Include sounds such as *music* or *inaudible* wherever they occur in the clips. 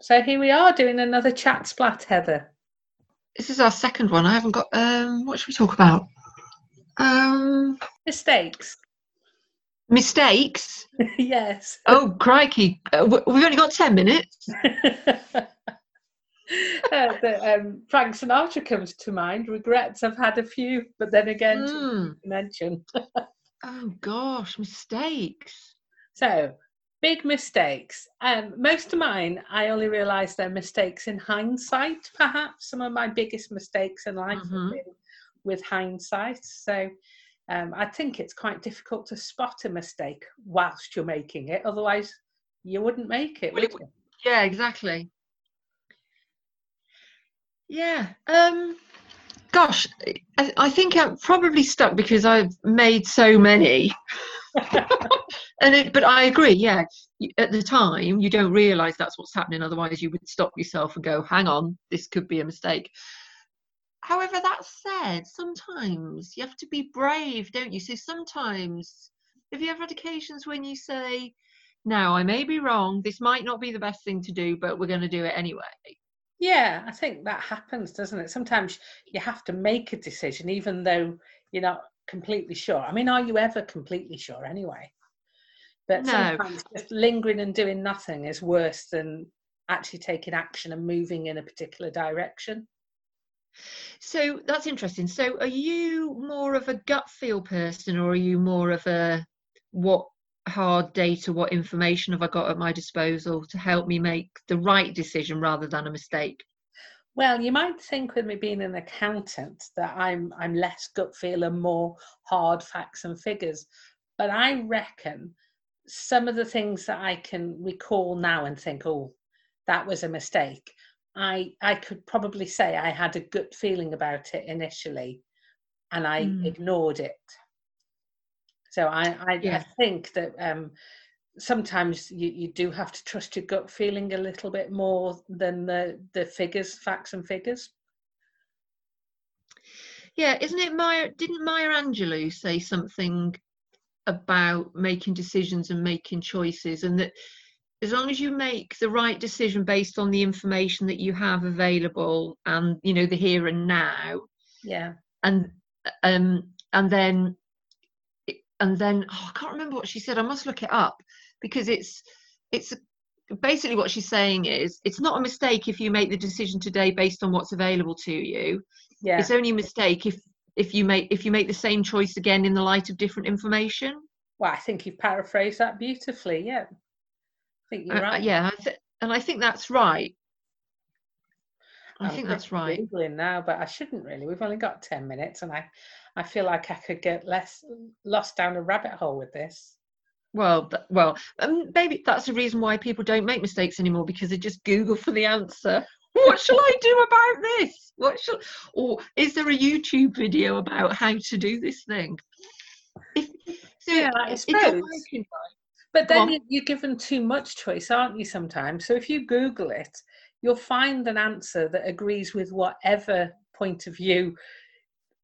So here we are doing another chat splat, Heather. This is our second one. I haven't got. Um, what should we talk about? Um, Mistakes. mistakes. *laughs* yes. Oh crikey! Uh, we've only got ten minutes. *laughs* uh, the, um, Frank Sinatra comes to mind. Regrets. I've had a few, but then again, Mm. mention. *laughs* Oh gosh, mistakes. So, big mistakes. Um, most of mine, I only realise they're mistakes in hindsight, perhaps. Some of my biggest mistakes in life Mhm. have been with hindsight. So, um, I think it's quite difficult to spot a mistake whilst you're making it. Otherwise, you wouldn't make it, Well, would it you? Yeah, exactly. Yeah. Um. Gosh, I, I think I'm probably stuck because I've made so many. *laughs* and it, but I agree. Yeah, at the time you don't realise that's what's happening. Otherwise, you would stop yourself and go, "Hang on, this could be a mistake." However, that said, sometimes you have to be brave, don't you? So sometimes, have you ever had occasions when you say, "Now, I may be wrong. This might not be the best thing to do, but we're going to do it anyway." Yeah, I think that happens, doesn't it? Sometimes you have to make a decision, even though you're not completely sure. I mean, are you ever completely sure anyway? But No. sometimes just lingering and doing nothing is worse than actually taking action and moving in a particular direction. So that's interesting. So are you more of a gut feel person or are you more of a what hard data, what information have I got at my disposal to help me make the right decision rather than a mistake? Well, you might think with me being an accountant that I'm I'm less gut feel and more hard facts and figures, but I reckon some of the things that I can recall now and think, oh, that was a mistake. I I could probably say I had a gut feeling about it initially, and I Mm. ignored it. So I I, I think that um, sometimes you, you do have to trust your gut feeling a little bit more than the the figures, facts and figures. Yeah, isn't it Maya didn't Maya Angelou say something about making decisions and making choices and that as long as you make the right decision based on the information that you have available and you know the here and now Yeah. and um and then and then oh, I can't remember what she said. I must look it up because it's it's basically what she's saying is it's not a mistake if you make the decision today based on what's available to you. Yeah. It's only a mistake if if you make if you make the same choice again in the light of different information. Well, I think you've paraphrased that beautifully. Yeah. I think you're Uh, uh, right. yeah, I th- and I think that's right. I I'm think that's right. Googling now, but I shouldn't really. We've only got ten minutes, and I, I feel like I could get less lost down a rabbit hole with this. Well, th- well, um, maybe that's the reason why people don't make mistakes anymore because they just Google for the answer. What shall I do about this? What shall, or is there a YouTube video about how to do this thing? If, so Yeah, I it suppose. work in life. But then you- you're given too much choice, aren't you? Sometimes. So if you Google it, you'll find an answer that agrees with whatever point of view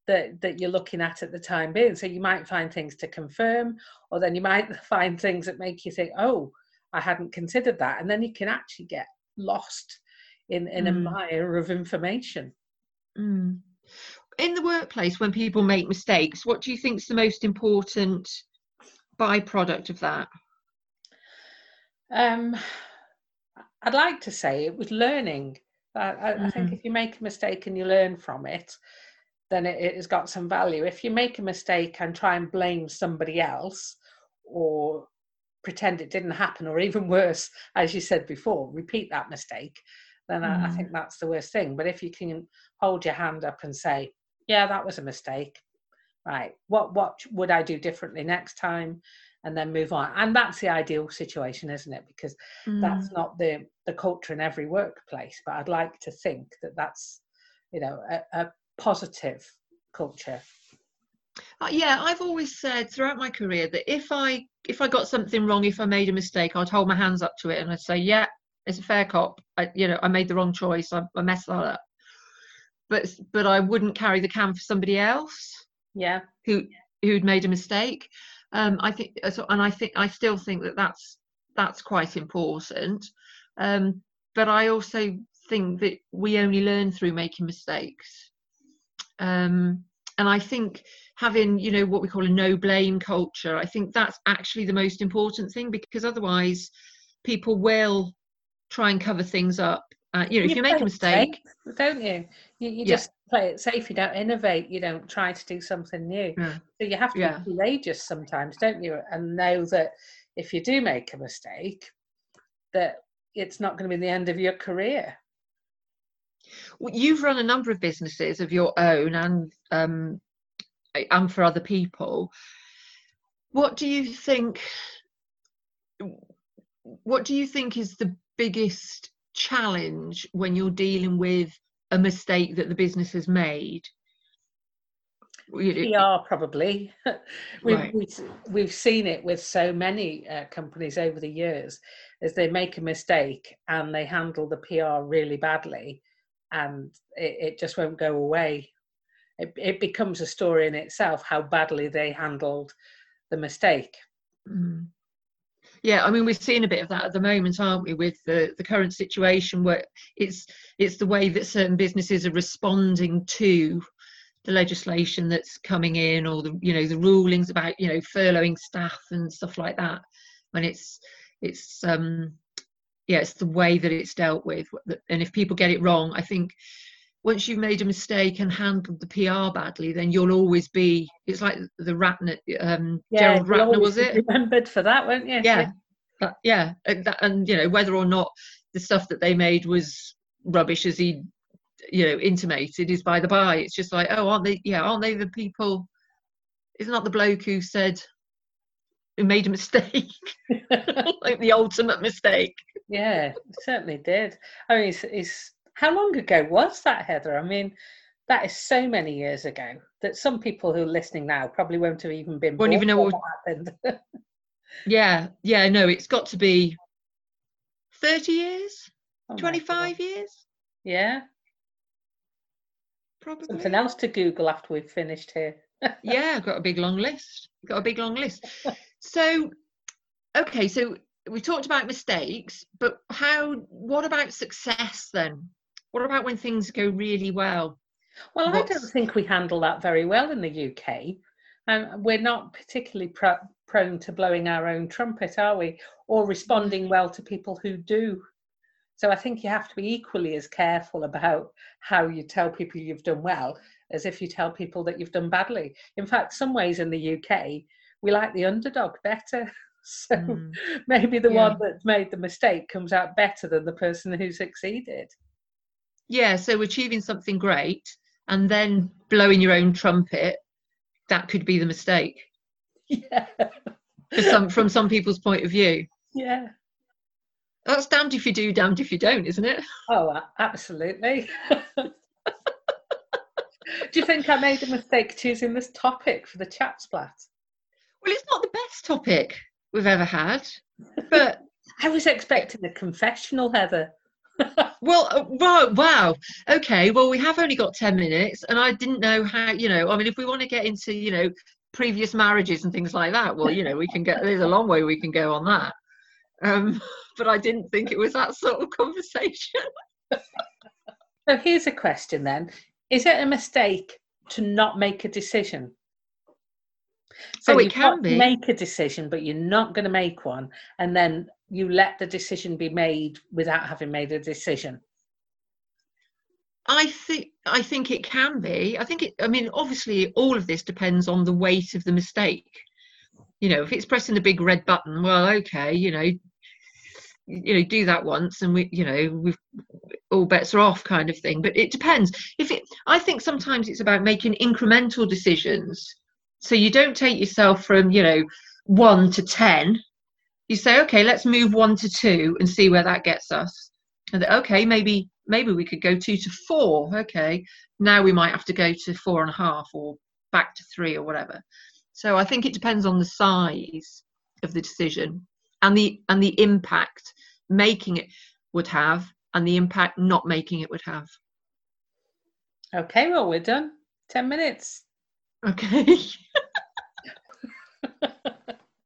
that that you're looking at at the time being. So you might find things to confirm, or then you might *laughs* find things that make you think, "Oh, I hadn't considered that," and then you can actually get lost in in a Mm. mire of information. Mm. In the workplace, when people make mistakes, what do you think is the most important byproduct of that? Um, I'd like to say it was learning. I, I, think Mm. if you make a mistake and you learn from it, then it, it has got some value. If you make a mistake and try and blame somebody else or pretend it didn't happen, or even *laughs* worse, as you said before, repeat that mistake, then I, I Mm. think that's the worst thing. But if you can hold your hand up and say, yeah, that was a mistake, right, what, what would I do differently next time? And then move on. And that's the ideal situation, isn't it? Because Mm. that's not the the culture in every workplace but i'd like to think that that's you know a, a positive culture Uh, yeah, I've always said throughout my career that if I if I got something wrong, if I made a mistake, I'd hold my hands up to it and I'd say, "Yeah, it's a fair cop. I, you know, I made the wrong choice. I, I messed that up." But but I wouldn't carry the can for somebody else yeah who who'd made a mistake. Um, I think, uh, and I think I still think that that's that's quite important. Um, but I also think that we only learn through making mistakes. Um, and I think having, you know, what we call a no blame culture, I think that's actually the most important thing because otherwise people will try and cover things up. Uh, you know, you if you make a mistake, safe, don't you? You, you yeah. just play it safe. You don't innovate. You don't try to do something new. Yeah. So you have to yeah. be courageous sometimes, don't you? And know that if you do make a mistake, that it's not going to be the end of your career. You've run a number of businesses of your own and um, and for other people. What do you think? What do you think is the biggest challenge when you're dealing with a mistake that the business has made? PR probably. *laughs* we've, right. we've, we've seen it with so many uh, companies over the years as they make a mistake and they handle the PR really badly and it, it just won't go away. It, it becomes a story in itself how badly they handled the mistake. Mm. Yeah, I mean we're seeing a bit of that at the moment, aren't we, with the, the current situation where it's it's the way that certain businesses are responding to the legislation that's coming in or the you know the rulings about you know furloughing staff and stuff like that and it's it's um yeah it's the way that it's dealt with and if people get it wrong i think once you've made a mistake and handled the PR badly, then you'll always be. It's like the Ratner, um, yeah, Gerald Ratner, was it? Remembered for that, weren't you? Yeah, yeah, yeah. And, that, and you know whether or not the stuff that they made was rubbish, as he you know intimated is by the by it's just like oh aren't they yeah aren't they the people isn't that the bloke who said who made a mistake *laughs* *laughs* like the ultimate mistake yeah certainly did i mean it's, it's how long ago was that heather i mean that is so many years ago that some people who are listening now probably won't have even been won't even know what, happened *laughs* yeah yeah no it's got to be 30 years oh 25 years yeah Probably. Something else to Google after we've finished here. yeah, I've got a big long list. Got a big long list. *laughs* So, okay, so we talked about mistakes, but how? What about success then? What about when things go really well? Well, What's... I don't think we handle that very well in the UK. And um, we're not particularly pr- prone to blowing our own trumpet, are we? Or responding mm. well to people who do so I think you have to be equally as careful about how you tell people you've done well as if you tell people that you've done badly. In fact, some ways in the UK, we like the underdog better. *laughs* *laughs* So mm. maybe the yeah. one that made the mistake comes out better than the person who succeeded. Yeah, so achieving something great and then blowing your own trumpet, that could be the mistake. *laughs* Yeah. some, from some people's point of view. Yeah. That's damned if you do, damned if you don't, isn't it? *laughs* Oh, absolutely. do you think I made a mistake choosing this topic for the chat splat? Well, it's not the best topic we've ever had, but *laughs* I was expecting a confessional, Heather. *laughs* well, uh, wow, wow. Okay, well, we have only got 10 minutes, and I didn't know how, you know, I mean, if we want to get into, you know, previous marriages and things like that, well, you know, we can get, there's a long way we can go on that. Um, *laughs* but I didn't think it was that sort of conversation. so here's a question then Is it a mistake to not make a decision? So oh, it can be. Make a decision, but you're not going to make one, and then you let the decision be made without having made a decision. I think I think it can be. I think it. I mean, obviously, all of this depends on the weight of the mistake. You know, if it's pressing the big red button, well, okay, you know, you know do that once and we you know we've all bets are off kind of thing but it depends if it i think sometimes it's about making incremental decisions so you don't take yourself from you know 1 to 10 you say okay let's move 1 to 2 and see where that gets us and okay maybe maybe we could go 2 to 4 okay now we might have to go to four and a half or back to 3 or whatever so i think it depends on the size of the decision and the and the impact making it would have and the impact not making it would have. Okay, well, we're done. 10 minutes. Okay. *laughs*